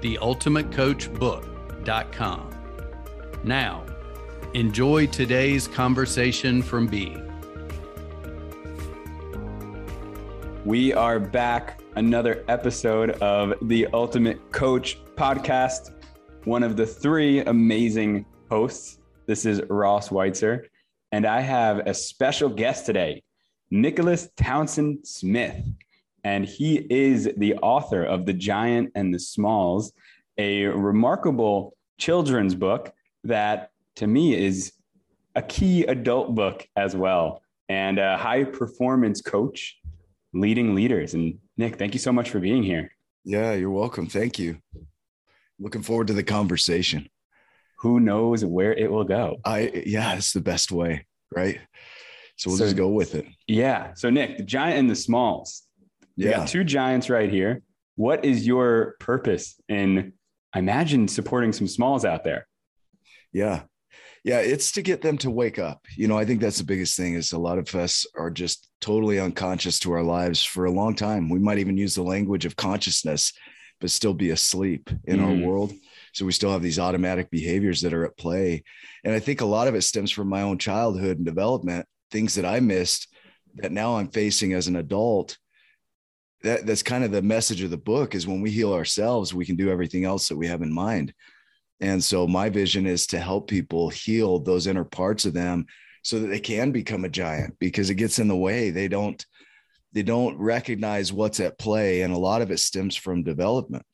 theultimatecoachbook.com. Now, enjoy today's conversation from B. We are back, another episode of the Ultimate Coach podcast. One of the three amazing hosts. This is Ross Weitzer, and I have a special guest today, Nicholas Townsend Smith. And he is the author of The Giant and the Smalls, a remarkable children's book that to me is a key adult book as well, and a high performance coach leading leaders. And Nick, thank you so much for being here. Yeah, you're welcome. Thank you. Looking forward to the conversation. Who knows where it will go? I yeah, it's the best way, right? So we'll so, just go with it. Yeah. So Nick, the giant and the smalls. You yeah. got two giants right here. What is your purpose in I imagine supporting some smalls out there? Yeah. Yeah, it's to get them to wake up. You know, I think that's the biggest thing is a lot of us are just totally unconscious to our lives for a long time. We might even use the language of consciousness, but still be asleep in mm. our world. So we still have these automatic behaviors that are at play. And I think a lot of it stems from my own childhood and development, things that I missed that now I'm facing as an adult. That, that's kind of the message of the book is when we heal ourselves, we can do everything else that we have in mind. And so my vision is to help people heal those inner parts of them so that they can become a giant because it gets in the way. They don't they don't recognize what's at play and a lot of it stems from development.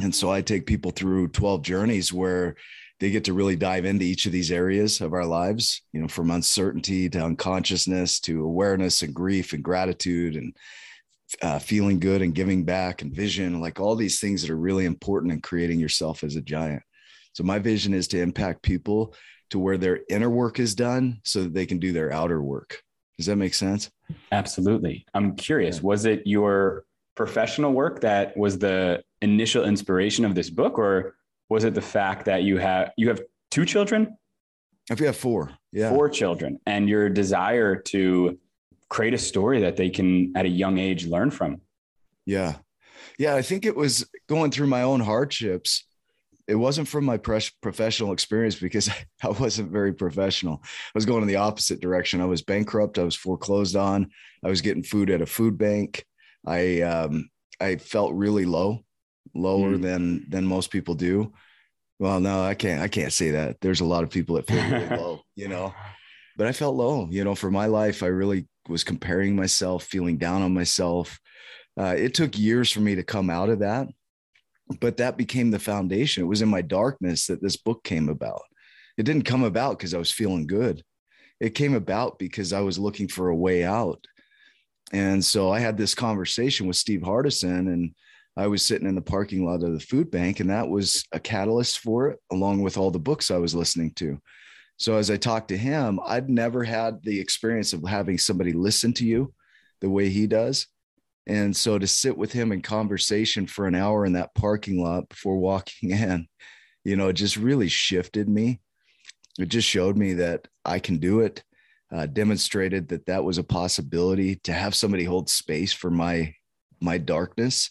And so I take people through 12 journeys where they get to really dive into each of these areas of our lives, you know, from uncertainty to unconsciousness to awareness and grief and gratitude and uh, feeling good and giving back and vision, like all these things that are really important in creating yourself as a giant. So my vision is to impact people to where their inner work is done so that they can do their outer work. Does that make sense? Absolutely. I'm curious, yeah. was it your professional work that was the initial inspiration of this book or was it the fact that you have you have two children? If you have four, yeah. Four children and your desire to create a story that they can at a young age learn from. Yeah. Yeah, I think it was going through my own hardships it wasn't from my professional experience because I wasn't very professional. I was going in the opposite direction. I was bankrupt. I was foreclosed on. I was getting food at a food bank. I um, I felt really low, lower mm. than than most people do. Well, no, I can't. I can't say that. There's a lot of people that feel really low, you know. But I felt low, you know. For my life, I really was comparing myself, feeling down on myself. Uh, it took years for me to come out of that but that became the foundation. It was in my darkness that this book came about. It didn't come about because I was feeling good. It came about because I was looking for a way out. And so I had this conversation with Steve Hardison, and I was sitting in the parking lot of the food bank, and that was a catalyst for it, along with all the books I was listening to. So as I talked to him, I'd never had the experience of having somebody listen to you the way he does. And so to sit with him in conversation for an hour in that parking lot before walking in, you know, it just really shifted me. It just showed me that I can do it. Uh, demonstrated that that was a possibility to have somebody hold space for my my darkness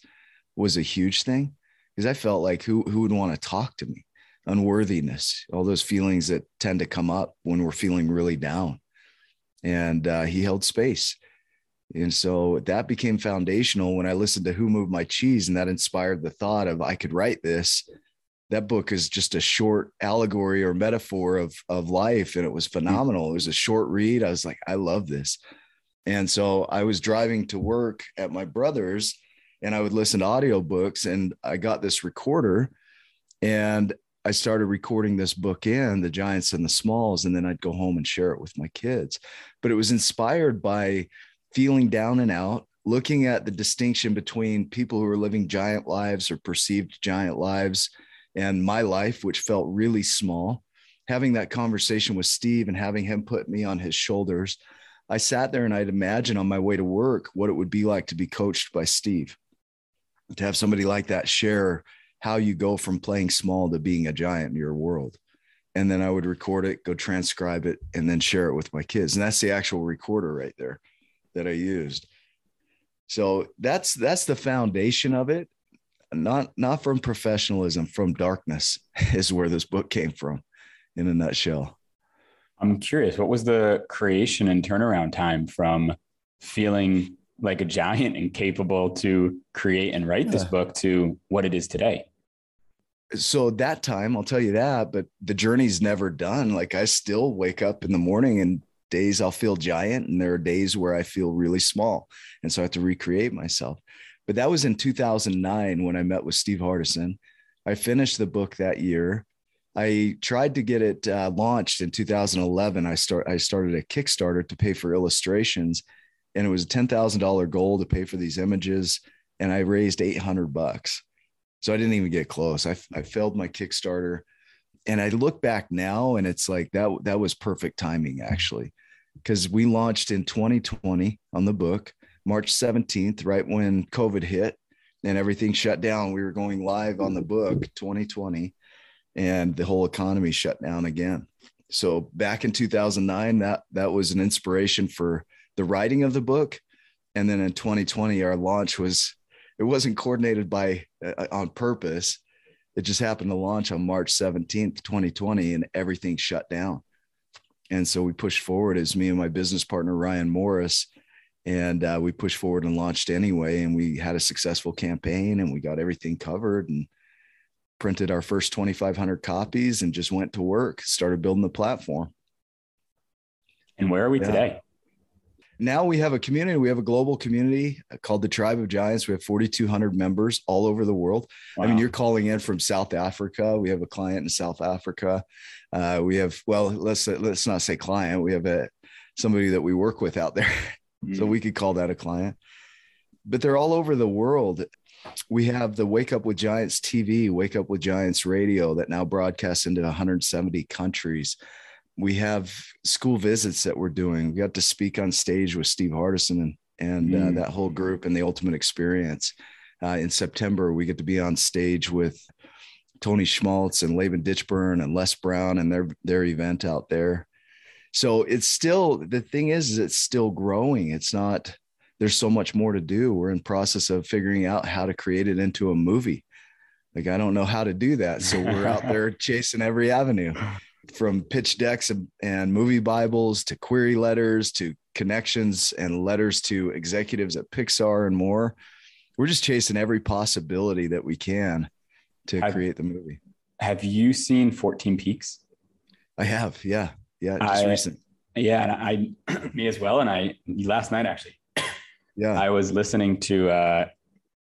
was a huge thing because I felt like who who would want to talk to me unworthiness all those feelings that tend to come up when we're feeling really down and uh, he held space and so that became foundational when I listened to Who Moved My Cheese, and that inspired the thought of I could write this. That book is just a short allegory or metaphor of, of life, and it was phenomenal. It was a short read. I was like, I love this. And so I was driving to work at my brother's, and I would listen to audiobooks, and I got this recorder, and I started recording this book in the giants and the smalls, and then I'd go home and share it with my kids. But it was inspired by feeling down and out, looking at the distinction between people who are living giant lives or perceived giant lives and my life, which felt really small. Having that conversation with Steve and having him put me on his shoulders, I sat there and I'd imagine on my way to work what it would be like to be coached by Steve. To have somebody like that share how you go from playing small to being a giant in your world. And then I would record it, go transcribe it, and then share it with my kids. And that's the actual recorder right there that I used. So that's that's the foundation of it. Not not from professionalism, from darkness is where this book came from in a nutshell. I'm curious, what was the creation and turnaround time from feeling like a giant and capable to create and write yeah. this book to what it is today? So that time, I'll tell you that, but the journey's never done. Like I still wake up in the morning and days I'll feel giant and there are days where I feel really small. And so I have to recreate myself. But that was in 2009 when I met with Steve Hardison. I finished the book that year. I tried to get it uh, launched in 2011. I start I started a Kickstarter to pay for illustrations, and it was a ten thousand dollar goal to pay for these images, and I raised 800 bucks. So I didn't even get close. I, I failed my Kickstarter, and I look back now, and it's like that that was perfect timing mm-hmm. actually because we launched in 2020 on the book, March 17th, right when COVID hit and everything shut down. We were going live on the book 2020 and the whole economy shut down again. So back in 2009, that that was an inspiration for the writing of the book. And then in 2020, our launch was it wasn't coordinated by uh, on purpose. It just happened to launch on March 17th, 2020, and everything shut down and so we pushed forward as me and my business partner ryan morris and uh, we pushed forward and launched anyway and we had a successful campaign and we got everything covered and printed our first 2500 copies and just went to work started building the platform and where are we yeah. today now we have a community. We have a global community called the Tribe of Giants. We have 4,200 members all over the world. Wow. I mean, you're calling in from South Africa. We have a client in South Africa. Uh, we have, well, let's let's not say client. We have a somebody that we work with out there, mm. so we could call that a client. But they're all over the world. We have the Wake Up with Giants TV, Wake Up with Giants radio that now broadcasts into 170 countries we have school visits that we're doing. We got to speak on stage with Steve Hardison and, and mm. uh, that whole group and the ultimate experience. Uh, in September, we get to be on stage with Tony Schmaltz and Laban Ditchburn and Les Brown and their their event out there. So it's still the thing is, is it's still growing. It's not there's so much more to do. We're in process of figuring out how to create it into a movie. Like I don't know how to do that. So we're out there chasing every avenue from pitch decks and, and movie Bibles to query letters to connections and letters to executives at Pixar and more. We're just chasing every possibility that we can to have, create the movie. Have you seen 14 Peaks? I have. Yeah. Yeah. Just I, recent. Yeah. And I, me as well. And I, last night actually, yeah, I was listening to uh,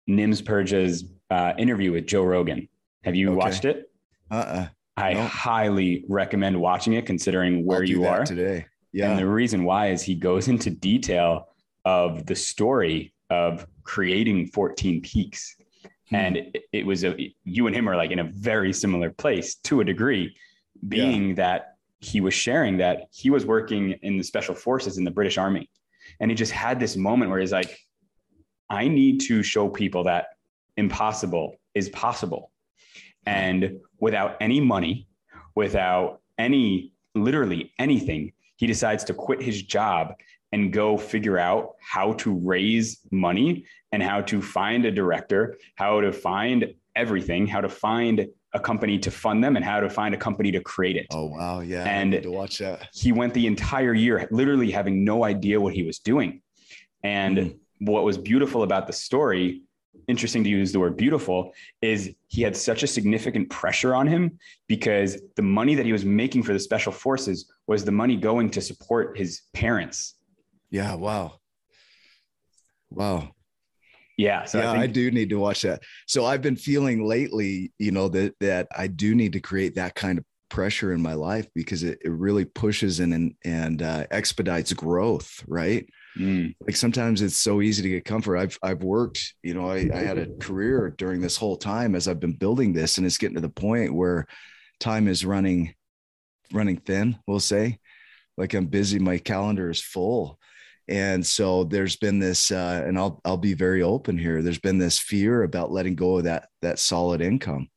Nims Purja's uh, interview with Joe Rogan. Have you okay. watched it? Uh uh-uh. uh I nope. highly recommend watching it considering where you are today. Yeah. And the reason why is he goes into detail of the story of creating 14 peaks. Hmm. And it, it, was a, you and him are like in a very similar place to a degree, being yeah. that he was sharing that he was working in the special forces in the British Army. And he just had this moment where he's like, I need to show people that impossible is possible. And without any money, without any, literally anything, he decides to quit his job and go figure out how to raise money and how to find a director, how to find everything, how to find a company to fund them and how to find a company to create it. Oh wow, yeah. And to watch that. He went the entire year literally having no idea what he was doing. And mm. what was beautiful about the story interesting to use the word beautiful is he had such a significant pressure on him because the money that he was making for the special forces was the money going to support his parents. Yeah. Wow. Wow. Yeah. So yeah, I, think- I, do need to watch that. So I've been feeling lately, you know, that that I do need to create that kind of pressure in my life because it, it really pushes and and, and uh, expedites growth, right? Mm. Like sometimes it's so easy to get comfort. I've I've worked, you know, I, I had a career during this whole time as I've been building this, and it's getting to the point where time is running running thin, we'll say. Like I'm busy, my calendar is full. And so there's been this, uh, and I'll I'll be very open here. There's been this fear about letting go of that that solid income,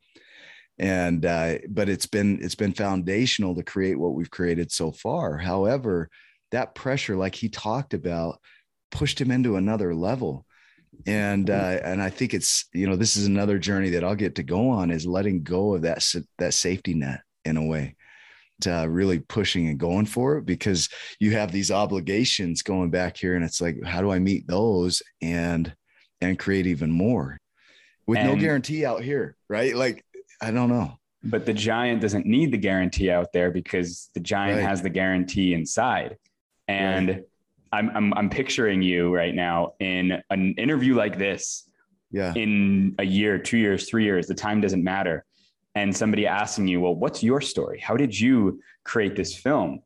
and uh, but it's been it's been foundational to create what we've created so far. However, that pressure, like he talked about, pushed him into another level. And mm-hmm. uh, and I think it's you know this is another journey that I'll get to go on is letting go of that that safety net in a way, to really pushing and going for it because you have these obligations going back here, and it's like how do I meet those and and create even more with and, no guarantee out here, right? Like I don't know but the giant doesn't need the guarantee out there because the giant right. has the guarantee inside. And right. I'm, I'm, I'm picturing you right now in an interview like this. Yeah. In a year, two years, three years, the time doesn't matter. And somebody asking you, well, what's your story? How did you create this film?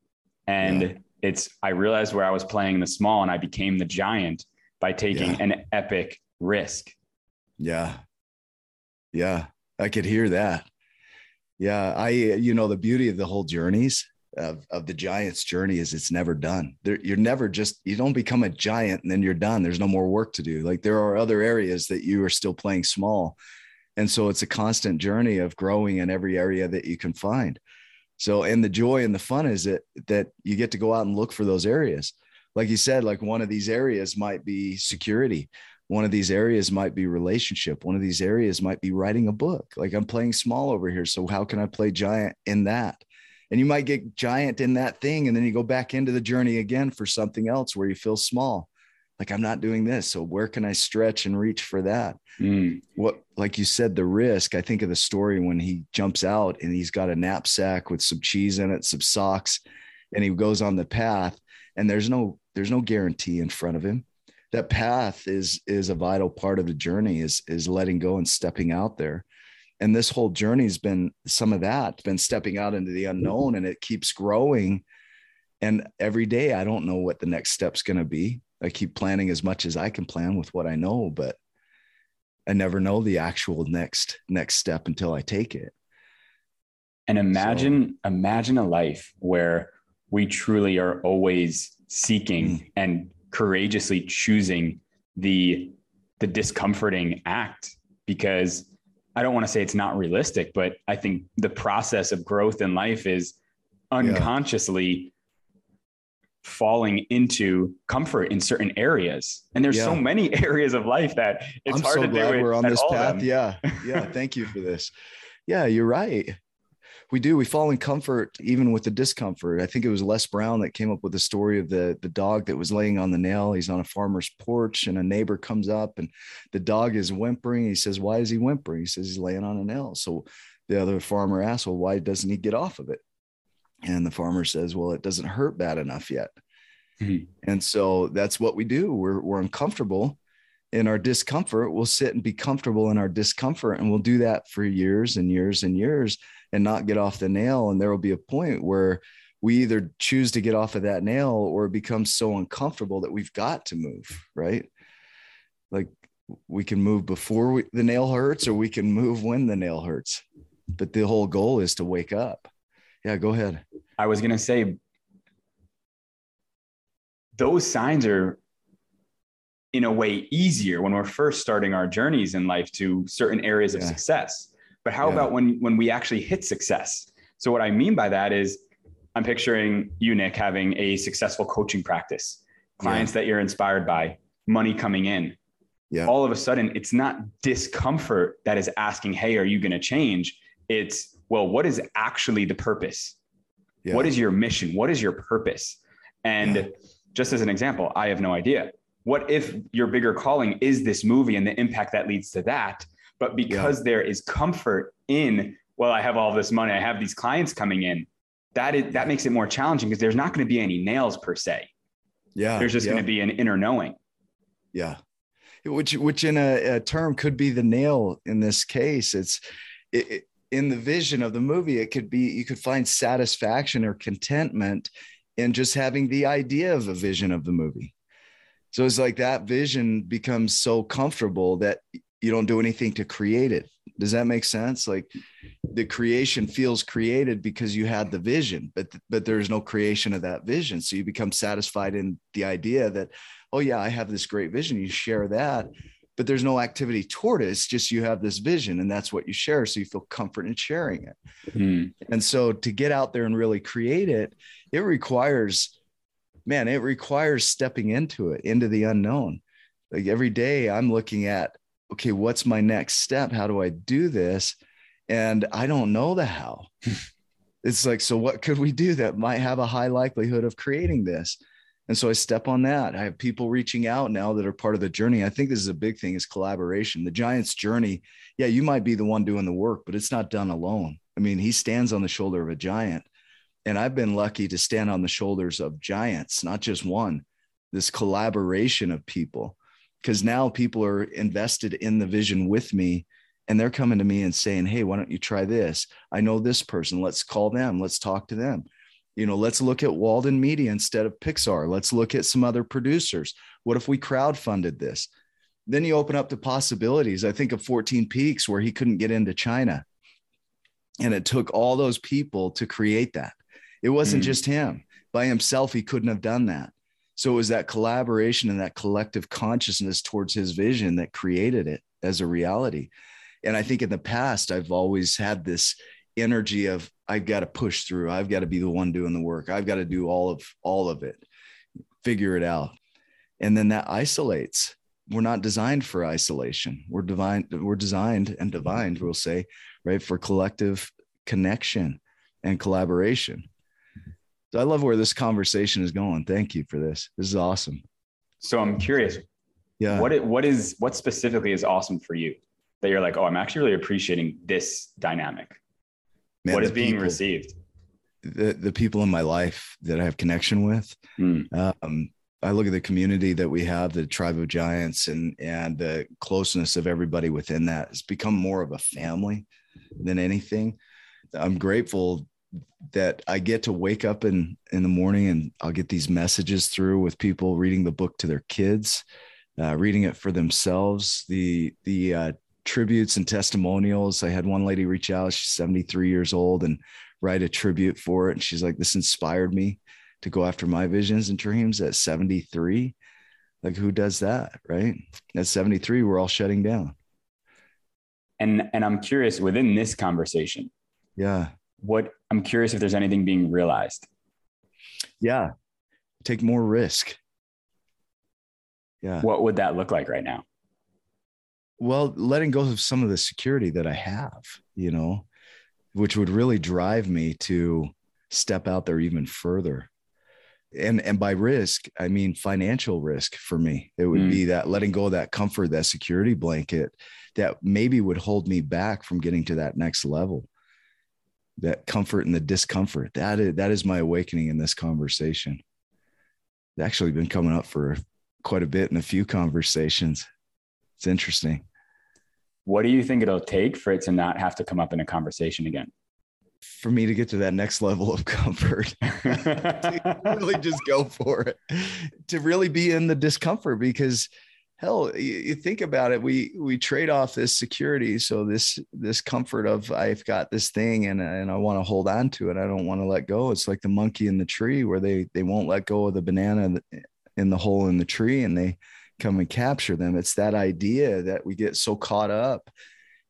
And yeah. it's, I realized where I was playing the small and I became the giant by taking yeah. an epic risk. Yeah. Yeah. I could hear that. Yeah. I, you know, the beauty of the whole journeys of, of the giant's journey is it's never done. There, you're never just you don't become a giant and then you're done. There's no more work to do. Like there are other areas that you are still playing small, and so it's a constant journey of growing in every area that you can find. So and the joy and the fun is that that you get to go out and look for those areas. Like you said, like one of these areas might be security. One of these areas might be relationship. One of these areas might be writing a book. Like I'm playing small over here. So how can I play giant in that? And you might get giant in that thing and then you go back into the journey again for something else where you feel small. Like i'm not doing this so where can i stretch and reach for that? Mm. what like you said the risk. I think of the story when he jumps out and he's got a knapsack with some cheese in it some socks and he goes on the path and there's no there's no guarantee in front of him. That path is is a vital part of the journey is is letting go and stepping out there and this whole journey has been some of that been stepping out into the unknown and it keeps growing. And every day i don't know what the next step's going to be. I keep planning as much as i can plan with what i know but i never know the actual next next step until i take it. And imagine so, imagine a life where we truly are always seeking mm. and courageously choosing the the discomforting act because I don't want to say it's not realistic, but I think the process of growth in life is unconsciously yeah. falling into comfort in certain areas. And there's yeah. so many areas of life that it's I'm hard so to glad do we're on this path. Yeah. Yeah. Thank you for this. Yeah, you're right we do we fall in comfort even with the discomfort. I think it was les brown that came up with the story of the the dog that was laying on the nail. He's on a farmer's porch and a neighbor comes up and the dog is whimpering. He says why is he whimpering? He says he's laying on a nail. So the other farmer asks well why doesn't he get off of it? And the farmer says well it doesn't hurt bad enough yet. Mm-hmm. and so that's what we do. We're, we're uncomfortable in our discomfort. We'll sit and be comfortable in our discomfort and we'll do that for years and years and years and not get off the nail. And there will be a point where we either choose to get off of that nail or it becomes so uncomfortable that we've got to move, right? Like we can move before we, the nail hurts or we can move when the nail hurts. But the whole goal is to wake up. Yeah, go ahead. I was going to say those signs are in a way easier when we're first starting our journeys in life to certain areas of success but how yeah. about when when we actually hit success? So what I mean by that is I'm picturing you, Nick, having a successful coaching practice, clients yeah. that you're inspired by, money coming in. Yeah. All of a sudden, it's not discomfort that is asking, Hey, are you going to change? It's, well, what is actually the purpose? Yeah. What is your mission? What is your purpose? And yeah. just as an example, I have no idea. What if your bigger calling is this movie and the impact that leads to that? But because yeah. there is comfort in, well, I have all this money, I have these clients coming in, that is that makes it more challenging because there's not going to be any nails per se. Yeah. There's just yeah. going to be an inner knowing. Yeah. Which which in a, a, term could be the nail in this case. It's it, it, in the vision of the movie, it could be you could find satisfaction or contentment in just having the idea of a vision of the movie. So it's like that vision becomes so comfortable that you don't do anything to create it. Does that make sense? Like the creation feels created because you had the vision, but but there's no creation of that vision. So you become satisfied in the idea that, oh yeah, I have this great vision. You share that, but there's no activity toward it. It's just you have this vision and that's what you share. So you feel comfort in sharing it. Mm. And so to get out there and really create it, it requires, man, it requires stepping into it, into the unknown. Like every day I'm looking at, okay, what's my next step? How do I do this? And I don't know the how. it's like, so what could we do that might have a high likelihood of creating this? And so I step on that. I have people reaching out now that are part of the journey. I think this is a big thing is collaboration. The Giants journey, yeah, you might be the one doing the work, but it's not done alone. I mean, he stands on the shoulder of a giant. And I've been lucky to stand on the shoulders of giants, not just one, this collaboration of people. Because now people are invested in the vision with me and they're coming to me and saying, Hey, why don't you try this? I know this person. Let's call them. Let's talk to them you know let's look at walden media instead of pixar let's look at some other producers what if we crowd funded this then you open up the possibilities i think of 14 peaks where he couldn't get into china and it took all those people to create that it wasn't mm. just him by himself he couldn't have done that so it was that collaboration and that collective consciousness towards his vision that created it as a reality and i think in the past i've always had this energy of I've got to push through. I've got to be the one doing the work. I've got to do all of all of it. Figure it out. And then that isolates. We're not designed for isolation. We're divine we're designed and divined, we'll say, right, for collective connection and collaboration. So I love where this conversation is going. Thank you for this. This is awesome. So I'm curious. Yeah. What it, what is what specifically is awesome for you that you're like, oh, I'm actually really appreciating this dynamic? Man, what is being people, received? The the people in my life that I have connection with. Mm. Um, I look at the community that we have, the tribe of giants, and and the closeness of everybody within that. It's become more of a family than anything. I'm grateful that I get to wake up in in the morning and I'll get these messages through with people reading the book to their kids, uh, reading it for themselves. The the uh, tributes and testimonials. I had one lady reach out, she's 73 years old, and write a tribute for it. And she's like, This inspired me to go after my visions and dreams at 73. Like, who does that? Right. At 73, we're all shutting down. And and I'm curious within this conversation. Yeah. What I'm curious if there's anything being realized. Yeah. Take more risk. Yeah. What would that look like right now? well letting go of some of the security that i have you know which would really drive me to step out there even further and and by risk i mean financial risk for me it would mm. be that letting go of that comfort that security blanket that maybe would hold me back from getting to that next level that comfort and the discomfort that is that is my awakening in this conversation it's actually been coming up for quite a bit in a few conversations it's interesting. What do you think it'll take for it to not have to come up in a conversation again? For me to get to that next level of comfort, really just go for it, to really be in the discomfort because hell you, think about it we we trade off this security so this this comfort of i've got this thing and, and i want to hold on to it i don't want to let go it's like the monkey in the tree where they they won't let go of the banana in the hole in the tree and they come and capture them. It's that idea that we get so caught up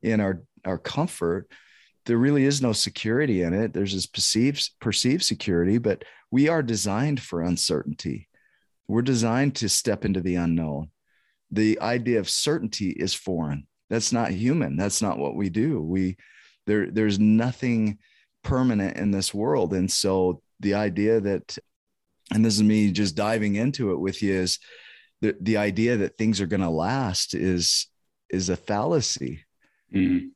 in our our comfort. There really is no security in it. There's this perceived perceived security, but we are designed for uncertainty. We're designed to step into the unknown. The idea of certainty is foreign. That's not human. That's not what we do. We there there's nothing permanent in this world. And so the idea that and this is me just diving into it with you is the the idea that things are going to last is is a fallacy. Mm-hmm.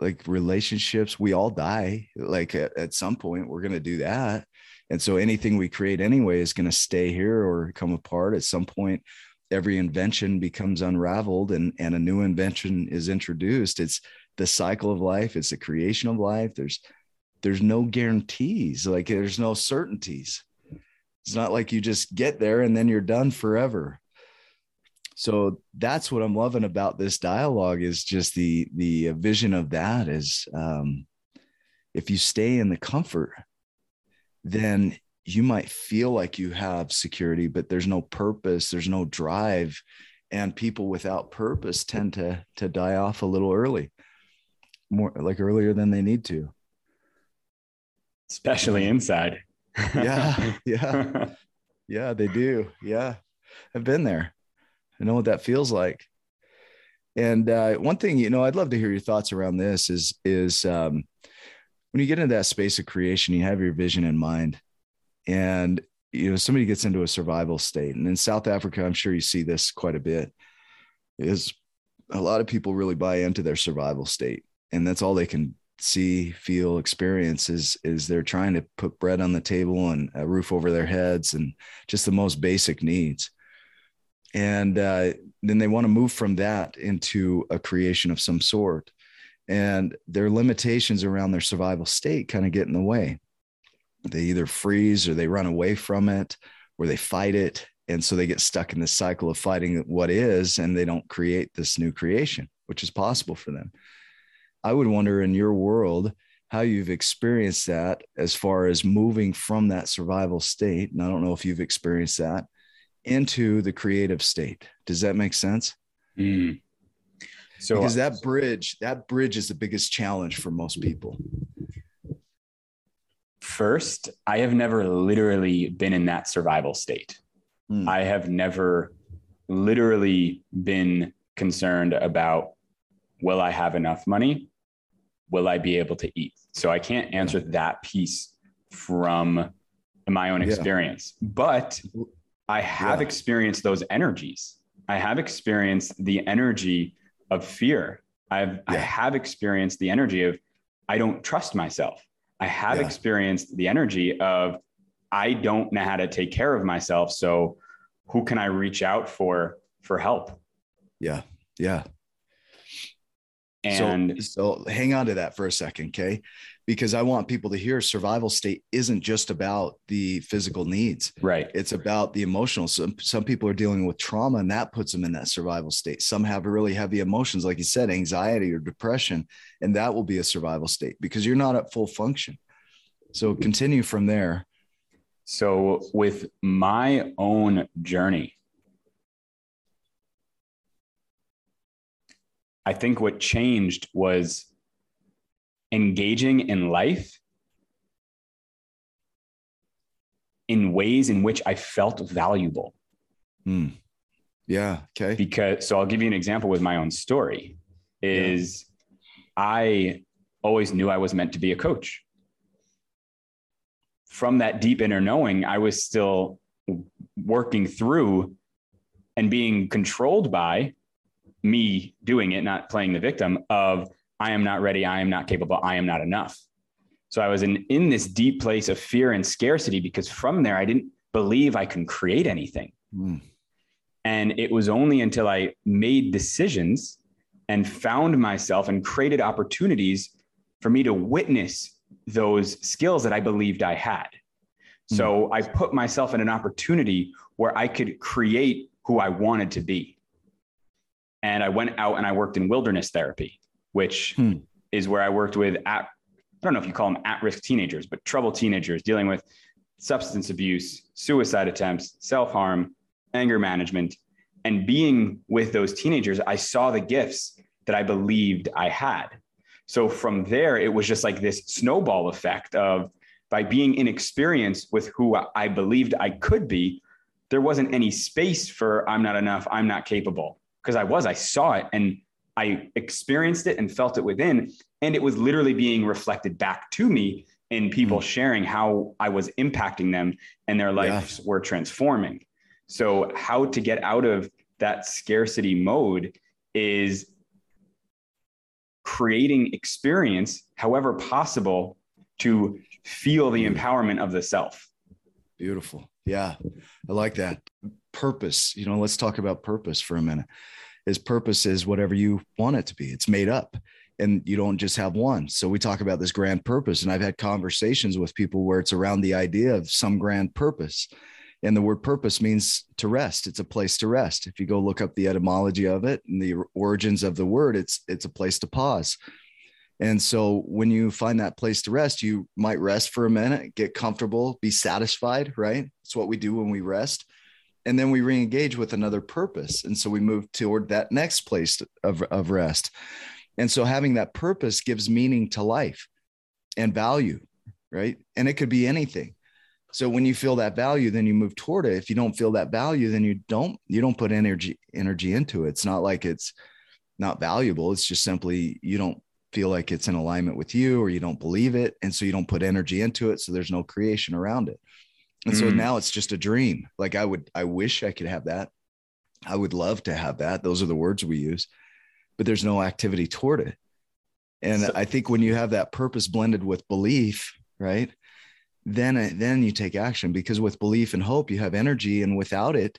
Like relationships, we all die. Like at, at some point, we're going to do that, and so anything we create anyway is going to stay here or come apart. At some point, every invention becomes unraveled, and and a new invention is introduced. It's the cycle of life, it's the creation of life. There's there's no guarantees, like there's no certainties. It's not like you just get there and then you're done forever. So that's what I'm loving about this dialogue is just the the vision of that is um, if you stay in the comfort, then you might feel like you have security, but there's no purpose, there's no drive, and people without purpose tend to to die off a little early, more like earlier than they need to. Especially inside. yeah, yeah, yeah, they do. Yeah, I've been there. I know what that feels like. And uh, one thing, you know, I'd love to hear your thoughts around this. Is is um, when you get into that space of creation, you have your vision in mind, and you know somebody gets into a survival state. And in south africa i'm sure you see this quite a bit is a lot of people really buy into their survival state. And that's all they can see feel experience is is they're trying to put bread on the table and a roof over their heads and just the most basic needs. And uh, then they want to move from that into a creation of some sort. And their limitations around their survival state kind of get in the way they either freeze or they run away from it or they fight it. And so they get stuck in this cycle of fighting what is and they don't create this new creation which is possible for them. I would wonder in your world how you've experienced that as far as moving from that survival state. And i don't know if you've experienced that into the creative state. Does that make sense? Mm. so because that bridge that bridge is the biggest challenge for most people First, I have never literally been in that survival state. Mm. I have never literally been concerned about will I have enough money? Will I be able to eat? So I can't answer that piece from my own experience. Yeah. But I have yeah. experienced those energies. I have experienced the energy of fear. I've yeah. I have experienced the energy of I don't trust myself. I have yeah. experienced the energy of I don't know how to take care of myself. So who can I reach out for for help? Yeah. Yeah. And so, so hang on to that for a second, okay? Because I want people to hear survival state isn't just about the physical needs. Right. It's about the emotional. Some some people are dealing with trauma and that puts them in that survival state. Some have really heavy emotions, like you said, anxiety or depression, and that will be a survival state because you're not at full function. So continue from there. So with my own journey, I think what changed was engaging in life in ways in which I felt valuable. Mm. Yeah. Okay. Because so I'll give you an example with my own story is yeah. I always knew I was meant to be a coach. From that deep inner knowing, I was still working through and being controlled by me doing it, not playing the victim of I am not ready, I am not capable, I am not enough. So I was in, in this deep place of fear and scarcity because from there I didn't believe I can create anything. Mm. And it was only until I made decisions and found myself and created opportunities for me to witness those skills that I believed I had. Mm. So I put myself in an opportunity where I could create who I wanted to be and I went out and I worked in wilderness therapy, which hmm. is where I worked with at, I don't know if you call them at risk teenagers, but troubled teenagers dealing with substance abuse, suicide attempts, self harm, anger management. And being with those teenagers, I saw the gifts that I believed I had. So from there, it was just like this snowball effect of by being inexperienced with who I believed I could be, there wasn't any space for I'm not enough, I'm not capable because I was, I saw it and I experienced it and felt it within. And it was literally being reflected back to me in people mm. sharing how I was impacting them and their lives yeah. were transforming. So, how to get out of that scarcity mode is creating experience, however possible, to feel the empowerment of the self. Beautiful. Yeah, I like that purpose you know let's talk about purpose for a minute his purpose is whatever you want it to be it's made up and you don't just have one. So we talk about this grand purpose. And I've had conversations with people where it's around the idea of some grand purpose. And the word purpose means to rest. It's a place to rest. If you go look up the etymology of it and the origins of the word, it's it's a place to pause. And so when you find that place to rest, you might rest for a minute, get comfortable, be satisfied, right? It's what we do when we rest. And then we re-engage with another purpose. And so we move toward that next place of, of rest. And so having that purpose gives meaning to life and value, right? And it could be anything. So when you feel that value, then you move toward it. If you don't feel that value, then you don't you don't put energy energy into it. It's not like it's not valuable. It's just simply you don't feel like it's in alignment with you or you don't believe it and so you don't put energy into it so there's no creation around it. And mm. so now it's just a dream. Like I would I wish I could have that. I would love to have that. Those are the words we use but there's no activity toward it. And so, I think when you have that purpose blended with belief, right? Then then you take action because with belief and hope you have energy and without it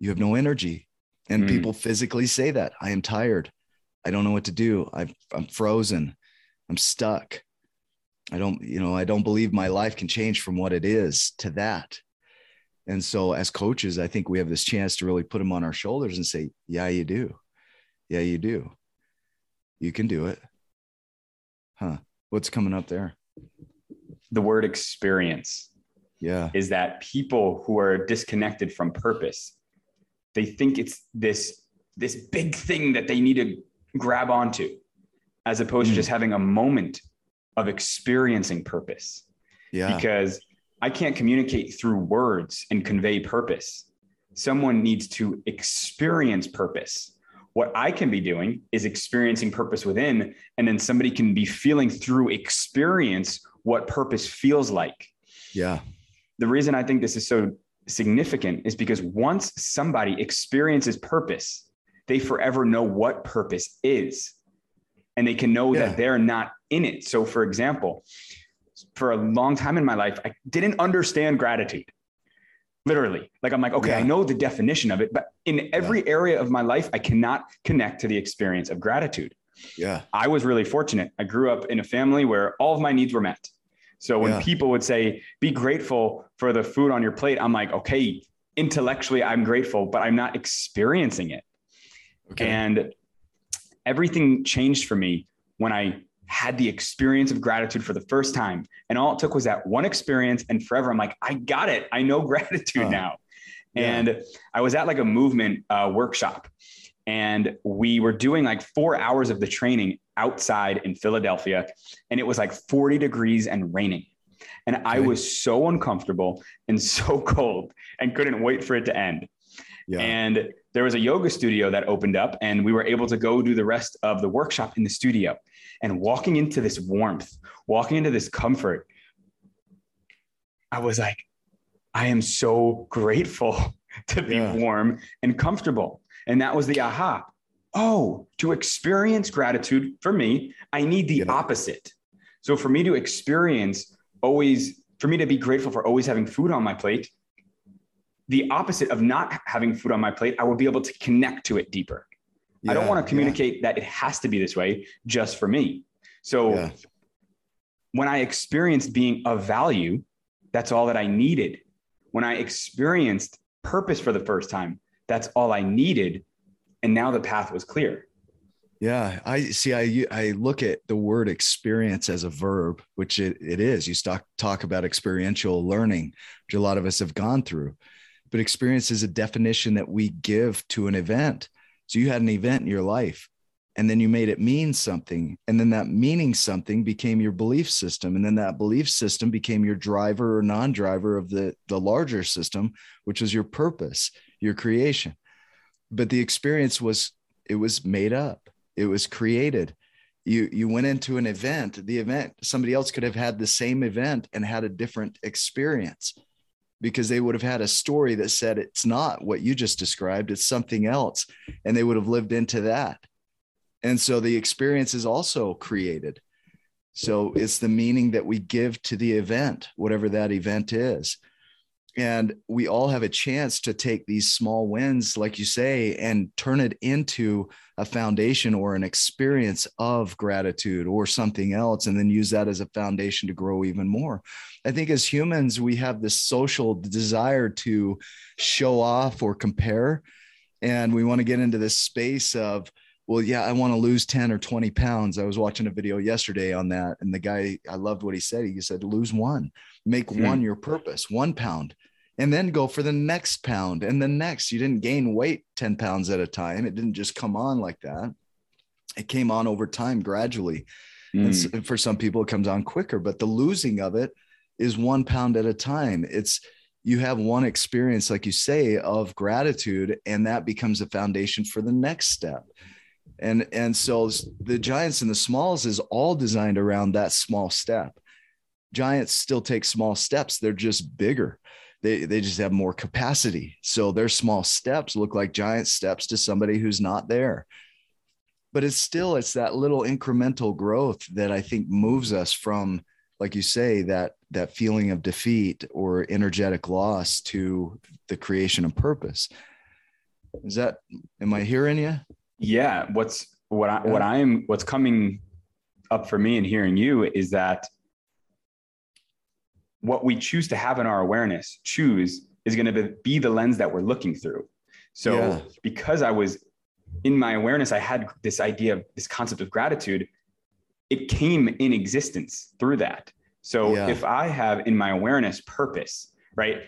you have no energy. And mm. people physically say that, I am tired. I don't know what to do. i I'm frozen. I'm stuck. I don't, you know, I don't believe my life can change from what it is to that. And so, as coaches, I think we have this chance to really put them on our shoulders and say, Yeah, you do. Yeah, you do. You can do it. Huh. What's coming up there? The word experience. Yeah. Is that people who are disconnected from purpose, they think it's this this big thing that they need to grab onto as opposed mm. to just having a moment of experiencing purpose. Yeah. Because I can't communicate through words and convey purpose. Someone needs to experience purpose. What I can be doing is experiencing purpose within, and then somebody can be feeling through experience what purpose feels like. Yeah. The reason I think this is so significant is because once somebody experiences purpose, they forever know what purpose is and they can know yeah. that they're not in it. So, for example, for a long time in my life, I didn't understand gratitude literally like i'm like okay yeah. i know the definition of it but in every yeah. area of my life i cannot connect to the experience of gratitude yeah i was really fortunate i grew up in a family where all of my needs were met so when yeah. people would say be grateful for the food on your plate i'm like okay intellectually i'm grateful but i'm not experiencing it okay. and everything changed for me when i had the experience of gratitude for the first time. And all it took was that one experience. And forever, I'm like, I got it. I know gratitude now. Yeah. And I was at like a movement uh, workshop and we were doing like four hours of the training outside in Philadelphia. And it was like 40 degrees and raining. And. I was so uncomfortable and so cold and couldn't wait for it to end. Yeah. And there was a yoga studio that opened up, and we were able to go do the rest of the workshop in the studio and walking into this warmth, walking into this comfort, I was like, I am so grateful to be yeah. warm and comfortable. And that was the aha. Oh, to experience gratitude for me, I need the yeah. opposite. So for me to experience always, for me to be grateful for always having food on my plate, the opposite of not having food on my plate, I will be able to connect to it deeper. Yeah, I don't want to communicate yeah. that it has to be this way just for me. So yeah. when I experienced being of value, that's all that I needed. When I experienced purpose for the first time, that's all I needed. And now the path was clear. Yeah, I see. I I look at the word experience as a verb, which it, it is. You talk talk about experiential learning, which a lot of us have gone through, but experience is a definition that we give to an event. So you had an event in your life and then you made it mean something. And then that meaning something became your belief system. And then that belief system became your driver or non driver of the, the larger system, which was your purpose, your creation. But the experience was, it was made up, it was created. You, you went into an event, the event, somebody else could have had the same event and had a different experience because they would have had a story that said it's not what you just described, it's something else. And they would have lived into that. And so the experience is also created. So it's the meaning that we give to the event, whatever that event is. And we all have a chance to take these small wins like you say and turn it into a foundation or an experience of gratitude or something else and then use that as a foundation to grow even more. I think as humans we have this social desire to show off or compare and we want to get into this space of well yeah i want to lose 10 or 20 pounds. I was watching a video yesterday on that and the guy i loved what he said. He said lose one. Make hmm. one your purpose one pound and then go for the next pound and the next. You didn't gain weight 10 pounds at a time. It didn't just come on like that. It came on over time gradually. Mm. And for some people, it comes on quicker, but the losing of it is one pound at a time. It's you have one experience, like you say, of gratitude, and that becomes a foundation for the next step. And and so the giants and the smalls is all designed around that small step. Giants still take small steps; they're just bigger they they just have more capacity. So their small steps look like giant steps to somebody who's not there. But it's still it's that little incremental growth that I think moves us from like you say that that feeling of defeat or energetic loss to the creation of purpose. Is that am I hearing you? Yeah, what's what I what I am what's coming up for me and hearing you is that what we choose to have in our awareness, choose, is going to be the lens that we're looking through. So yeah. because I was in my awareness, I had this idea of this concept of gratitude. It came in existence through that. So yeah. if I have in my awareness purpose, right?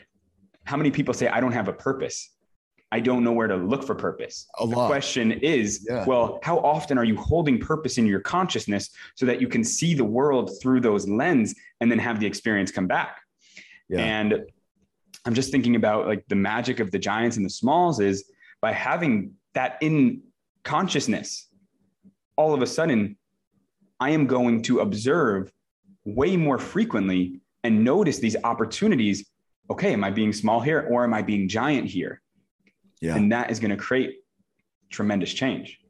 How many people say I don't have a purpose? I don't know where to look for purpose. A the question is, yeah. well, how often are you holding purpose in your consciousness so that you can see the world through those lens and then have the experience come back? Yeah. And I'm just thinking about like the magic of the giants and the smalls is by having that in consciousness, all of a sudden, I am going to observe way more frequently and notice these opportunities. Okay, am I being small here or am I being giant here? Yeah. And that is going to create tremendous change.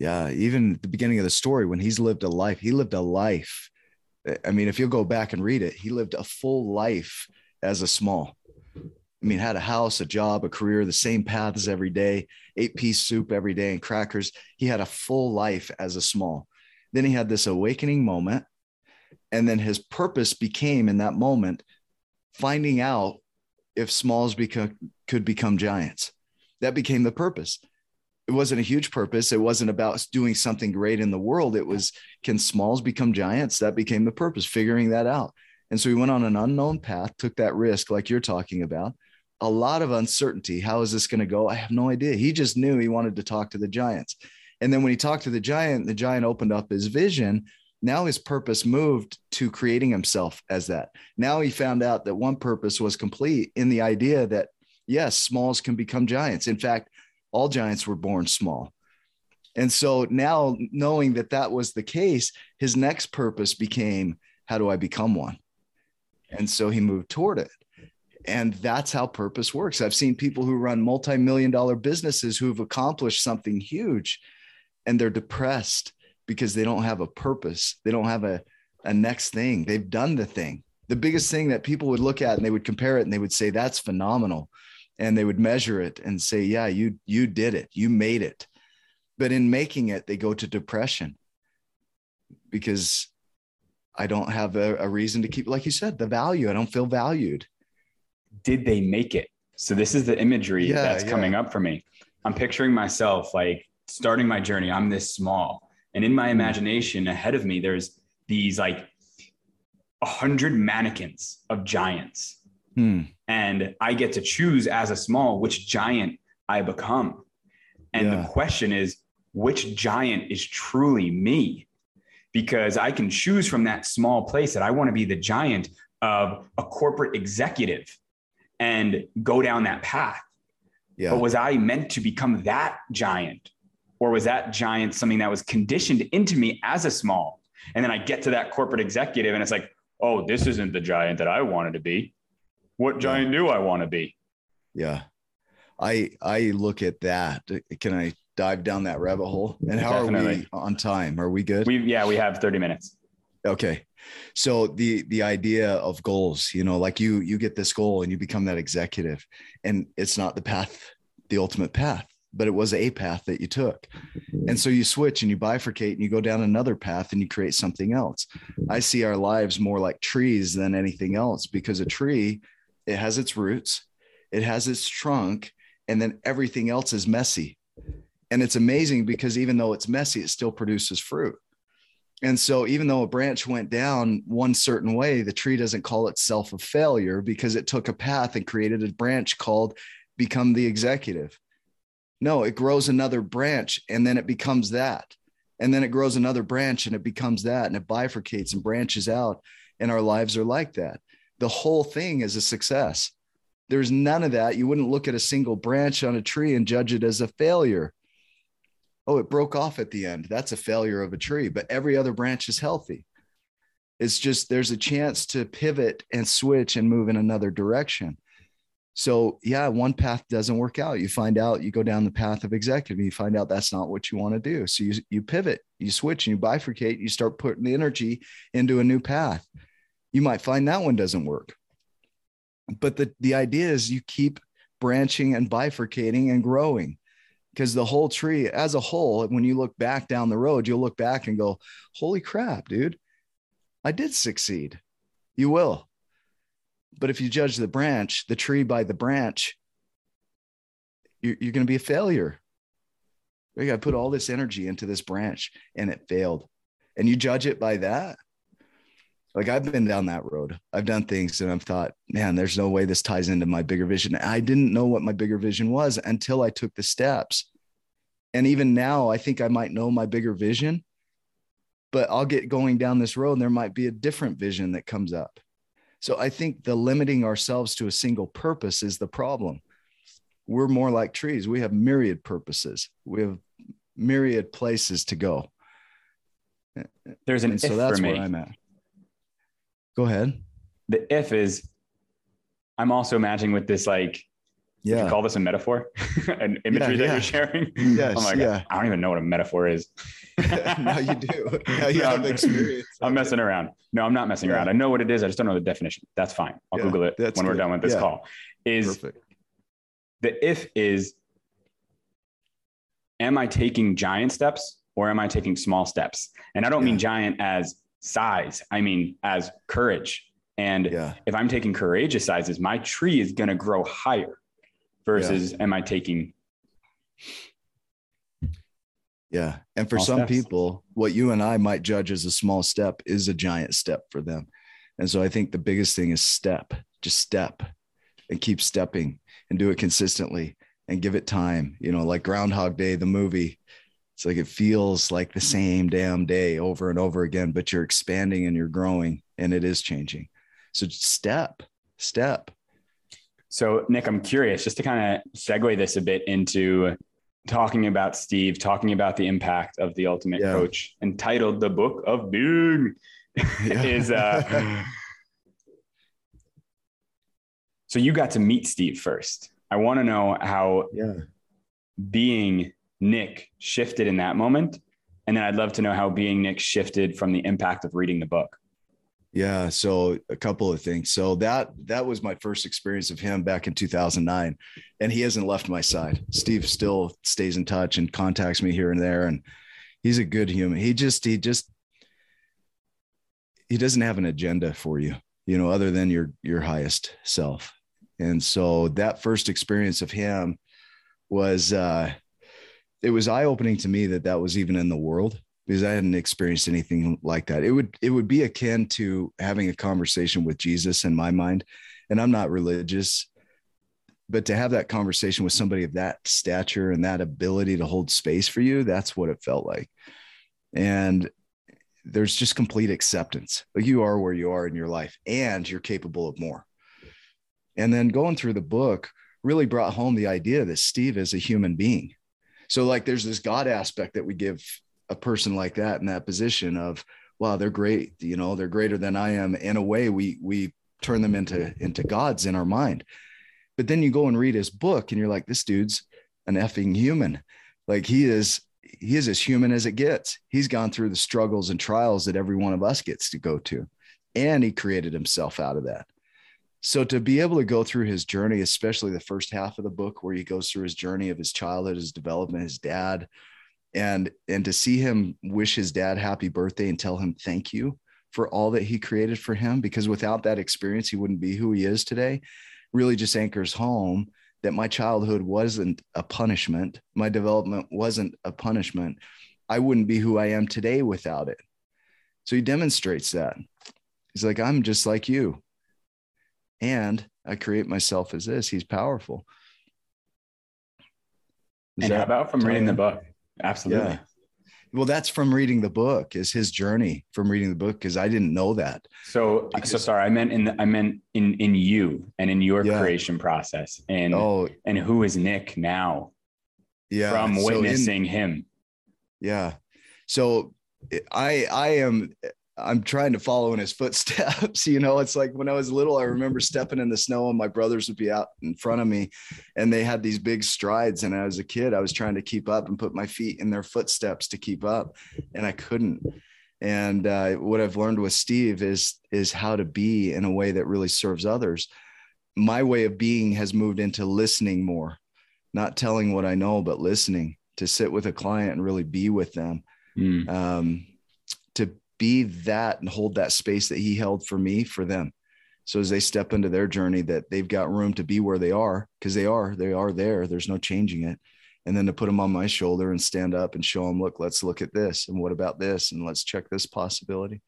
Yeah. Even at the beginning of the story, when he's lived a life, he lived a life. I mean, if you'll go back and read it, he lived a full life as a small. I mean, had a house, a job, a career, the same paths every day, eight piece soup every day and crackers. He had a full life as a small. Then he had this awakening moment. And then his purpose became in that moment finding out if smalls become, could become giants that became the purpose. It wasn't a huge purpose. It wasn't about doing something great in the world. It was can smalls become giants? That became the purpose, figuring that out. And so he went on an unknown path, took that risk, like you're talking about. A lot of uncertainty. How is this going to go? I have no idea. He just knew he wanted to talk to the giants. And then when he talked to the giant, the giant opened up his vision. Now his purpose moved to creating himself as that. Now he found out that one purpose was complete in the idea that yes, smalls can become giants. In fact, all giants were born small. And so now, knowing that that was the case, his next purpose became how do I become one? And so he moved toward it. And that's how purpose works. I've seen people who run multi million dollar businesses who've accomplished something huge and they're depressed because they don't have a purpose. They don't have a, a next thing. They've done the thing. The biggest thing that people would look at and they would compare it and they would say, that's phenomenal and they would measure it and say yeah you you did it. You made it. But in making it they go to depression because i don't have a, a, reason to keep like you said the value. I don't feel valued. Did they make it? So this is the imagery yeah, that's yeah. coming up for me. I'm picturing myself like starting my journey. I'm this small. And in my imagination ahead of me there's these like a hundred mannequins of giants Hmm. And I get to choose as a small which giant I become. And yeah. the question is, which giant is truly me? Because I can choose from that small place that I want to be the giant of a corporate executive and go down that path. Yeah. But was I meant to become that giant? Or was that giant something that was conditioned into me as a small? And then I get to that corporate executive and it's like, oh, this isn't the giant that I wanted to be what giant yeah. do I want to be? Yeah. I I look at that. Can I dive down that rabbit hole? And how Definitely. are we on time? Are we good? We yeah, we have 30 minutes. Okay. So the the idea of goals, you know, like you you get this goal and you become that executive and it's not the path, the ultimate path, but it was a path that you took. And so you switch and you bifurcate and you go down another path and you create something else. I see our lives more like trees than anything else because a tree it has its roots, it has its trunk, and then everything else is messy. And it's amazing because even though it's messy, it still produces fruit. And so, even though a branch went down one certain way, the tree doesn't call itself a failure because it took a path and created a branch called become the executive. No, it grows another branch and then it becomes that. And then it grows another branch and it becomes that and it bifurcates and branches out. And our lives are like that. The whole thing is a success. There's none of that. You wouldn't look at a single branch on a tree and judge it as a failure oh, it broke off at the end. That's a failure of a tree, but every other branch is healthy. It's just there's a chance to pivot and switch and move in another direction. So, yeah, one path doesn't work out. You find out you go down the path of executive, you find out that's not what you want to do. So, you, you pivot, you switch, and you bifurcate, you start putting the energy into a new path. You might find that one doesn't work. But the, the idea is you keep branching and bifurcating and growing because the whole tree as a whole when you look back down the road you'll look back and go holy crap dude i did succeed. You will. But if you judge the branch the tree by the branch you're, you're going to be a failure. You got to put all this energy into this branch and it failed. And you judge it by that like I've been down that road. I've done things and I've thought, man, there's no way this ties into my bigger vision. I didn't know what my bigger vision was until I took the steps. And even now, I think I might know my bigger vision, but I'll get going down this road and there might be a different vision that comes up. So I think the limiting ourselves to a single purpose is the problem. We're more like trees. We have myriad purposes. We have myriad places to go. There's an so that's where I'm at. Go ahead. The if is I'm also imagining with this like yeah. you call this a metaphor? An imagery yeah, that you're sharing? Yes. Oh my God. Yeah. I don't even know what a metaphor is. now you do. No, you no, have experience. I'm messing around. No, I'm not messing around. I know what it is. I just don't know the definition. That's fine. I'll Google it when good. we're done with this call. Is Perfect. the if is am I taking giant steps or am I taking small steps? And I don't mean giant as size. I mean, as courage. And yeah. if I'm taking courageous sizes, my tree is going to grow higher versus yeah. am I taking. Yeah. And for some steps? people, what you and I might judge as a small step is a giant step for them. And so I think the biggest thing is step, just step and keep stepping and do it consistently and give it time. You know, like Groundhog Day, the movie, it's like it feels like the same damn day over and over again, but you're expanding and you're growing and it is changing. So step, step. So, Nick, I'm curious just to kind of segue this a bit into talking about Steve, talking about the impact of the ultimate yeah. coach, entitled The Book of Being. is uh, so you got to meet Steve first. I want to know how yeah. being Nick shifted in that moment. And then I'd love to know how being Nick shifted from the impact of reading the book. Yeah, so a couple of things. So that that was my first experience of him back in 2009 and he hasn't left my side. Steve still stays in touch and contacts me here and there and he's a good human. He just he just he doesn't have an agenda for you, you know, other than your your highest self. And so that first experience of him was uh it was eye opening to me that that was even in the world because I hadn't experienced anything like that. It would it would be akin to having a conversation with Jesus in my mind, and I'm not religious, but to have that conversation with somebody of that stature and that ability to hold space for you, that's what it felt like. And there's just complete acceptance. You are where you are in your life and you're capable of more. And then going through the book really brought home the idea that Steve is a human being so like there's this God aspect that we give a person like that in that position of, wow, they're great. You know, they're greater than I am. In a way, we we turn them into into gods in our mind. But then you go and read his book and you're like, this dude's an effing human. Like he is he is as human as it gets. He's gone through the struggles and trials that every one of us gets to go to. And he created himself out of that. So to be able to go through his journey, especially the first half of the book where he goes through his journey of his childhood, his development, his dad, and and to see him wish his dad happy birthday and tell him thank you for all that he created for him because without that experience he wouldn't be who he is today really just anchors home that my childhood wasn't a punishment. My development wasn't a punishment. I wouldn't be who i am today without it. So he demonstrates that. He's like i'm just like you and i create myself as this he's powerful Is and how about from reading the book Absolutely. Yeah. Well, that's from reading the book. Is his journey from reading the book because I didn't know that. So, because, so sorry. I meant in the, I meant in in you and in your yeah. creation process, and oh, and who is Nick now? Yeah, from witnessing so in, him. Yeah. So I I am I'm trying to follow in his footsteps. You know, it's like when I was little, I remember stepping in the snow and my brothers would be out in front of me and they had these big strides. And as a kid, I was trying to keep up and put my feet in their footsteps to keep up and I couldn't. And uh, what I've learned with Steve is, is how to be in a way that really serves others. My way of being has moved into listening more, not telling what I know, but listening to sit with a client and really be with them. Mm. Um, be that and hold that space that he held for me for them. So as they step into their journey that they've got room to be where they are because they are they are there. There's no changing it. And then to put them on my shoulder and stand up and show them look let's look at this and what about this and let's check this possibility.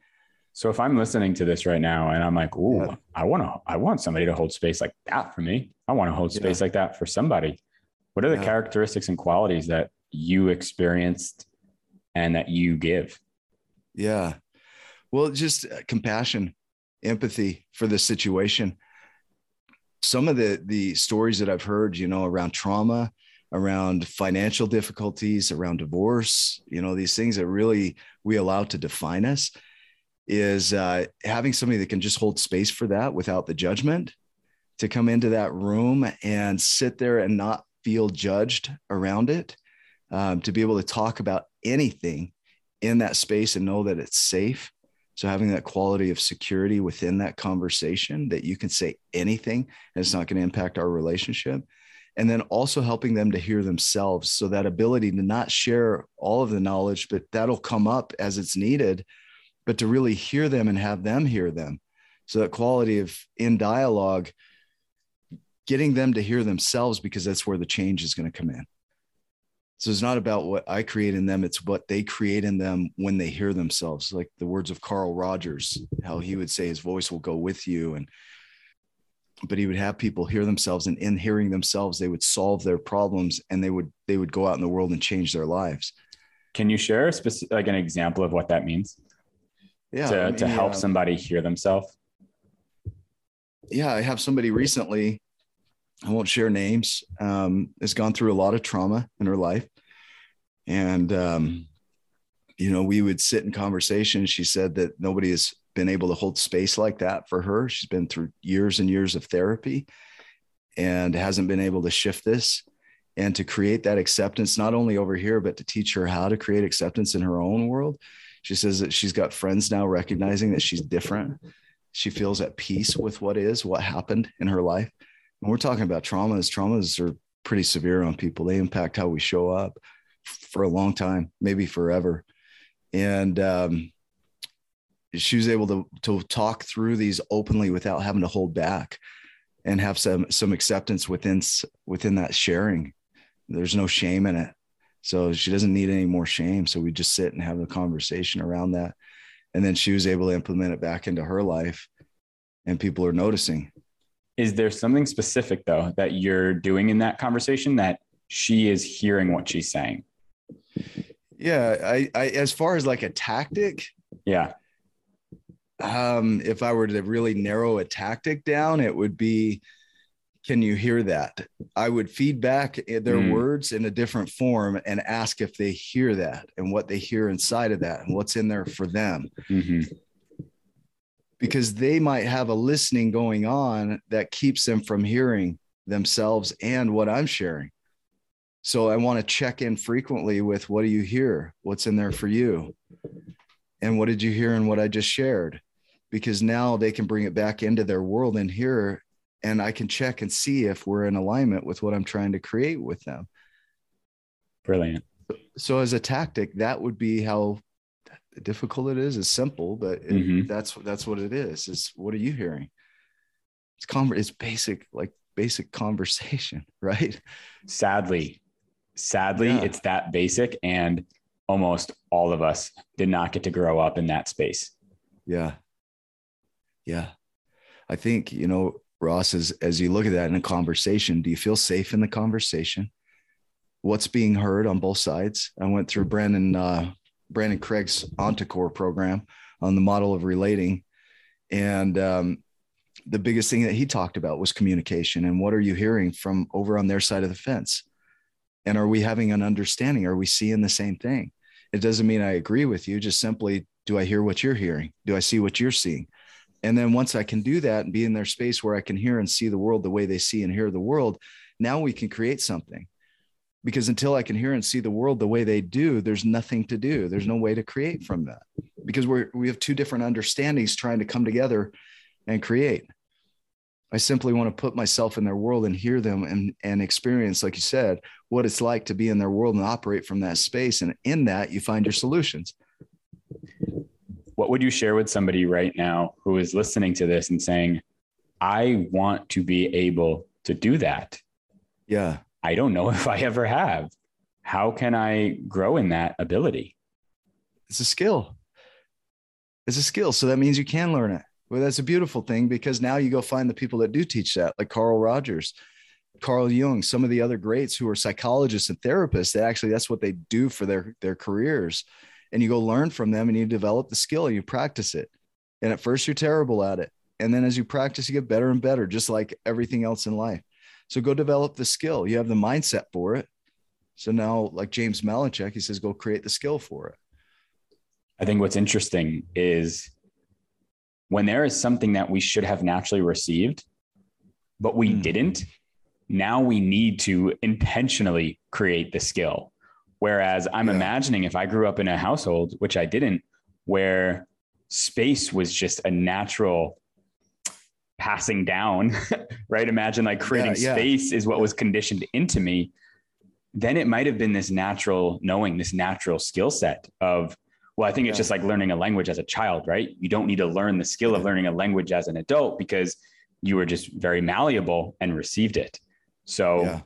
So if i'm listening to this right now and i'm like oh yeah. i want to i want somebody to hold space like that for me. I want to hold space yeah. like that for somebody. What are the yeah. characteristics and qualities that you experienced and that you give yeah. Well, just uh, compassion, empathy for the situation. Some of the the stories that I've heard, you know, around trauma, around financial difficulties, around divorce, you know, these things that really we allow to define us is uh, having somebody that can just hold space for that without the judgment to come into that room and sit there and not feel judged around it, um, to be able to talk about anything in that space and know that it's safe. So having that quality of security within that conversation that you can say anything and it's not going to impact our relationship. And then also helping them to hear themselves. So that ability to not share all of the knowledge, but that'll come up as it's needed, but to really hear them and have them hear them. So that quality of in dialogue, getting them to hear themselves because that's where the change is going to come in. So it's not about what I create in them, it's what they create in them when they hear themselves. Like the words of Carl Rogers, how he would say his voice will go with you. And but he would have people hear themselves and in hearing themselves, they would solve their problems and they would they would go out in the world and change their lives. Can you share a specific like an example of what that means? Yeah. To, I mean, to help uh, somebody hear themselves? Yeah, I have somebody recently I won't share names, um, has gone through a lot of trauma in her life. And, um, you know, we would sit in conversation. She said that nobody has been able to hold space like that for her. She's been through years and years of therapy and hasn't been able to shift this and to create that acceptance, not only over here, but to teach her how to create acceptance in her own world. She says that she's got friends now recognizing that she's different. She feels at peace with what is, what happened in her life we're talking about traumas, traumas are pretty severe on people. They impact how we show up for a long time, maybe forever. And um, she was able to to talk through these openly without having to hold back, and have some some acceptance within within that sharing. There's no shame in it, so she doesn't need any more shame. So we just sit and have a conversation around that, and then she was able to implement it back into her life, and people are noticing is there something specific though that you're doing in that conversation that she is hearing what she's saying? Yeah i, I as far as like a tactic yeah. um if i were to really narrow a tactic down it would be can you hear that? I would feed back their mm. words in a different form and ask if they hear that and what they hear inside of that and what's in there for them. Mm-hmm because they might have a listening going on that keeps them from hearing themselves and what I'm sharing. So I want to check in frequently with what do you hear? What's in there for you? And what did you hear in what I just shared? Because now they can bring it back into their world and hear, and I can check and see if we're in alignment with what I'm trying to create with them. Brilliant. So as a tactic, that would be how difficult it is. It's simple, but it, Mhm. that's that's what it is. Is what are you hearing? It's conver- It's basic, like basic conversation, right? Sadly, sadly, Yeah. it's that basic. And almost all of us did not get to grow up in that space. Yeah. Yeah. I think, you know, Ross, as, as you look at that in a conversation, do you feel safe in the conversation? What's being heard on both sides? I went through Brandon, uh, Brandon Craig's Ontacore program on the model of relating. And um, the biggest thing that he talked about was communication. And what are you hearing from over on their side of the fence? And are we having an understanding? Are we seeing the same thing? It doesn't mean I agree with you, just simply do I hear what you're hearing? Do I see what you're seeing? And then once I can do that and be in their space where I can hear and see the world the way they see and hear the world, now we can create something. Because until I can hear and see the world the way they do, there's nothing to do. There's no way to create from that because we're we have two different understandings trying to come together and create. I simply want to put myself in their world and hear them and, and experience, like you said, what it's like to be in their world and operate from that space. And in that, you find your solutions. What would you share with somebody right now who is listening to this and saying, I want to be able to do that? Yeah. I don't know if I ever have. How can I grow in that ability? It's a skill. It's a skill. So that means you can learn it. Well, that's a beautiful thing because now you go find the people that do teach that, like Carl Rogers, Carl Jung, some of the other greats who are psychologists and therapists. That actually that's what they do for their their careers. And you go learn from them and you develop the skill and you practice it. And at first you're terrible at it. And then as you practice, you get better and better, just like everything else in life. So go develop the skill. You have the mindset for it. So now, like James Malinchak, he says, go create the skill for it. I think what's interesting is when there is something that we should have naturally received, but we Hmm. didn't, now we need to intentionally create the skill. Whereas I'm Yeah. imagining if I grew up in a household, which I didn't, where space was just a natural passing down, right? Imagine like creating Yeah, yeah. space is what was conditioned into me. Then it might have been this natural knowing, this natural skill set of, well, I think it's just like learning a language as a child, right? You don't need to learn the skill of learning a language as an adult because you were just very malleable and received it. So Yeah.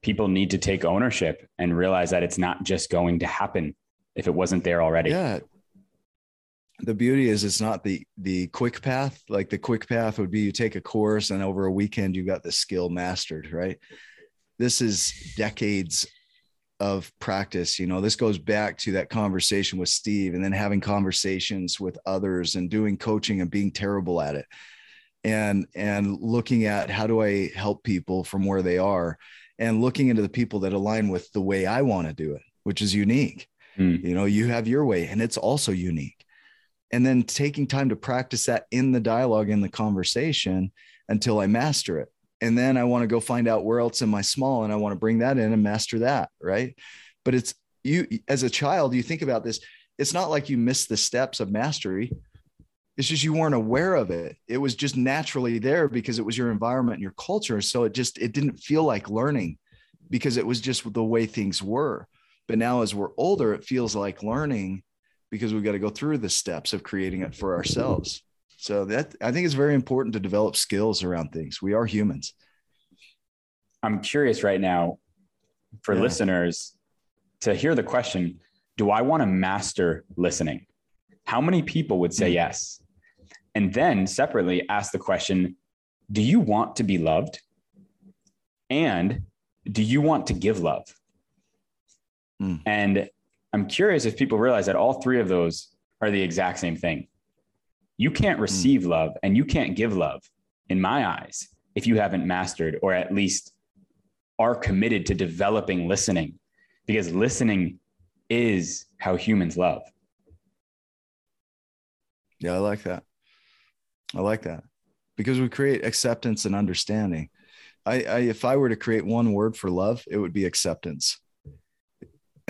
people need to take ownership and realize that it's not just going to happen if it wasn't there already. Yeah. The beauty is it's not the the quick path. Like the quick path would be you take a course and over a weekend you got the skill mastered, right? This is decades of practice. You know, this goes back to that conversation with Steve and then having conversations with others and doing coaching and being terrible at it. And and looking at how do I help people from where they are and looking into the people that align with the way I want to do it, which is unique Mm. you know you have your way and it's also unique and then taking time to practice that in the dialogue in the conversation until i master it. And then i want to go find out where else am i small and i want to bring that in and master that right? But it's you as a child you think about this it's not like you missed the steps of mastery. It's just you weren't aware of it. It was just naturally there because it was your environment and your culture. So it just it didn't feel like learning because it was just the way things were. But now, as we're older, it feels like learning because we've got to go through the steps of creating it for ourselves. So that I think it's very important to develop skills around things. We are humans. I'm curious right now for Yeah. listeners to hear the question Do I want to master listening? How many people would say Hmm. yes? And then separately ask the question Do you want to be loved? And do you want to give love? Hmm. And I'm curious if people realize that all three of those are the exact same thing. You can't hmm. receive love and you can't give love, in my eyes, if you haven't mastered or at least are committed to developing listening, because listening is how humans love. Yeah, I like that. I like that because we create acceptance and understanding. I, I if I were to create one word for love, it would be acceptance.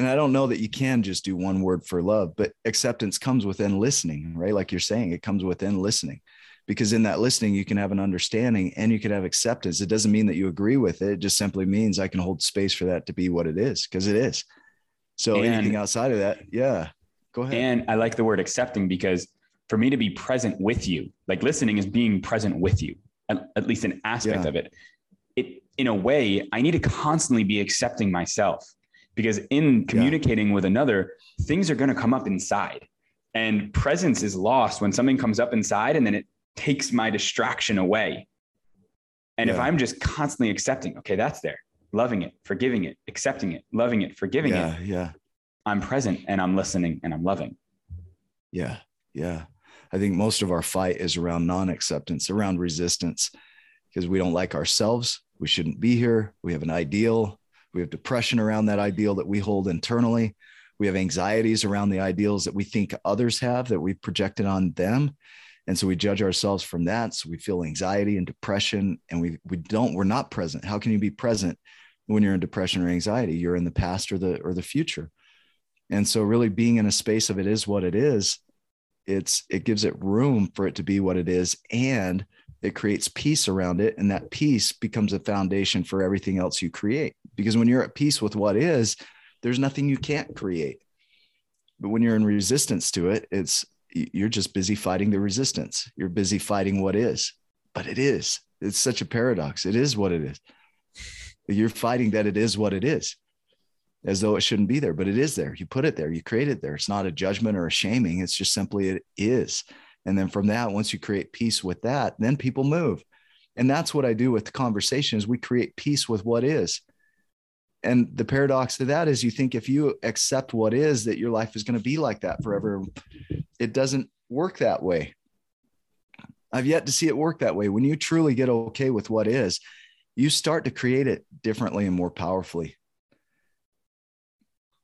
And I don't know that you can just do one word for love, but acceptance comes within listening, right? Like you're saying, it comes within listening because in that listening you can have an understanding and you can have acceptance it doesn't mean that you agree with it it just simply means i can hold space for that to be what it is because it is so And- anything outside of that yeah go ahead And I like the word accepting because for me to be present with you, like listening is being present with you, at, at least an aspect Yeah. of it. It, in a way, I need to constantly be accepting myself because in communicating with another, things are going to come up inside. And presence is lost when something comes up inside and then it takes my distraction away. And if I'm just constantly accepting, okay, that's there, loving it, forgiving it, accepting it, loving it, forgiving it, yeah yeah I'm present and I'm listening and I'm loving. Yeah. Yeah. I think most of our fight is around non acceptance, around resistance, because we don't like ourselves. We shouldn't be here. We have an ideal. We have depression around that ideal that we hold internally. We have anxieties around the ideals that we think others have that we've projected on them. And so we judge ourselves from that. So we feel anxiety and depression and we, we don't, we're not present. How can you be present when you're in depression or anxiety? You're in the past or the, or the future. And so really being in a space of it is what it is it's it gives it room for it to be what it is and it creates peace around it and that peace becomes a foundation for everything else you create because when you're at peace with what is there's nothing you can't create but when you're in resistance to it it's you're just busy fighting the resistance you're busy fighting what is but it is it's such a paradox it is what it is you're fighting that it is what it is as though it shouldn't be there, but it is there. You put it there, you create it there. It's not a judgment or a shaming. It's just simply it is. And then from that, once you create peace with that, then people move. And that's what I do with the conversation is we create peace with what is. And the paradox to that is you think if you accept what is, that your life is going to be like that forever. It doesn't work that way. I've yet to see it work that way. When you truly get okay with what is, you start to create it differently and more powerfully.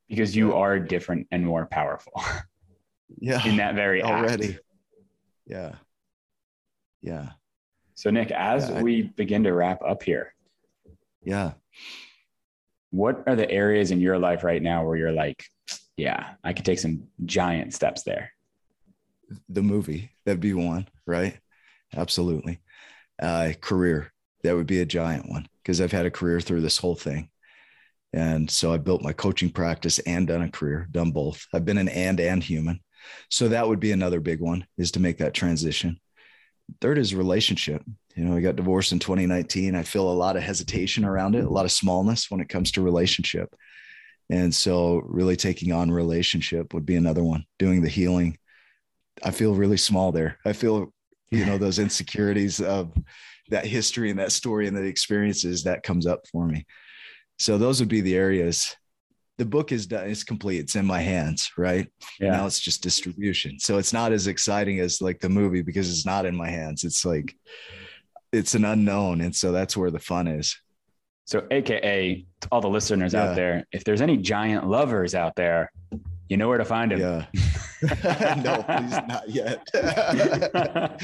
because you are different and more powerful Yeah. in that very act. already. Yeah. Yeah. So, Nick, as Yeah, I- we begin to wrap up here, Yeah. What are the areas in your life right now where you're like, yeah, I could take some giant steps there? The movie, that'd be one, right? Absolutely. Uh, career, that would be a giant one because I've had a career through this whole thing. And so I built my coaching practice and done a career, done both. I've been an and and human. So that would be another big one is to make that transition. Third is relationship. You know, I got divorced in 2019. I feel a lot of hesitation around it, a lot of smallness when it comes to relationship. And so really taking on relationship would be another one, doing the healing. I feel really small there. I feel, you know, those insecurities of that history and that story and the experiences that comes up for me. So those would be the areas. The book is done, it's complete, it's in my hands, right? Yeah. Now it's just distribution. So it's not as exciting as like the movie because it's not in my hands. It's like it's an unknown. And so that's where the fun is. So, AKA to all the listeners Yeah. out there, if there's any giant lovers out there, you know where to find them. Yeah. no, please not yet.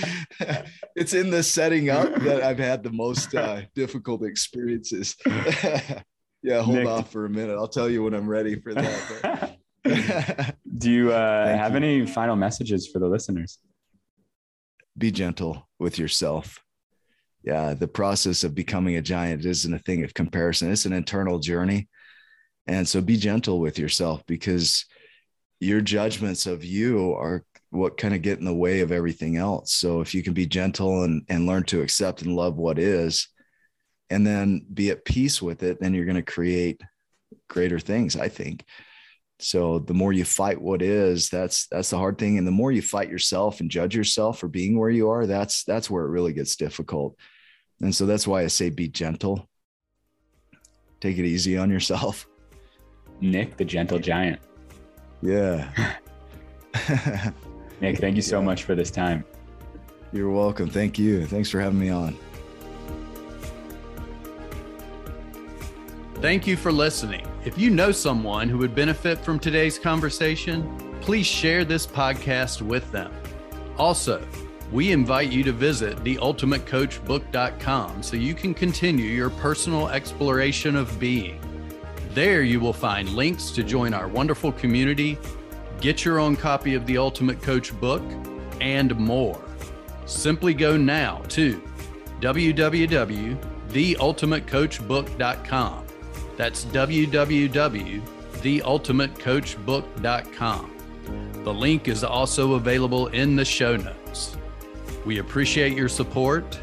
it's in the setting up that I've had the most uh, difficult experiences. yeah, hold Nick. off for a minute. I'll tell you when I'm ready for that. Do you uh, have you. any final messages for the listeners? Be gentle with yourself. Yeah, the process of becoming a giant isn't a thing of comparison. It's an internal journey. And so be gentle with yourself because your judgments of you are what kind of get in the way of everything else. So if you can be gentle and, and learn to accept and love what is, and then be at peace with it, then you're going to create greater things, I think. So the more you fight what is, that's that's the hard thing. And the more you fight yourself and judge yourself for being where you are, that's that's where it really gets difficult. And so that's why I say be gentle. Take it easy on yourself. Nick, the gentle giant. Yeah. Nick, thank you so Yeah. much for this time. You're welcome. Thank you. Thanks for having me on. Thank you for listening. If you know someone who would benefit from today's conversation, please share this podcast with them. Also, we invite you to visit theultimatecoachbook.com so you can continue your personal exploration of being. There, you will find links to join our wonderful community, get your own copy of the Ultimate Coach book, and more. Simply go now to www.theultimatecoachbook.com. That's www.theultimatecoachbook.com. The link is also available in the show notes. We appreciate your support.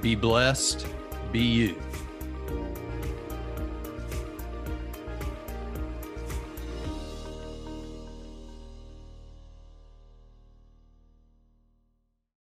Be blessed. Be you.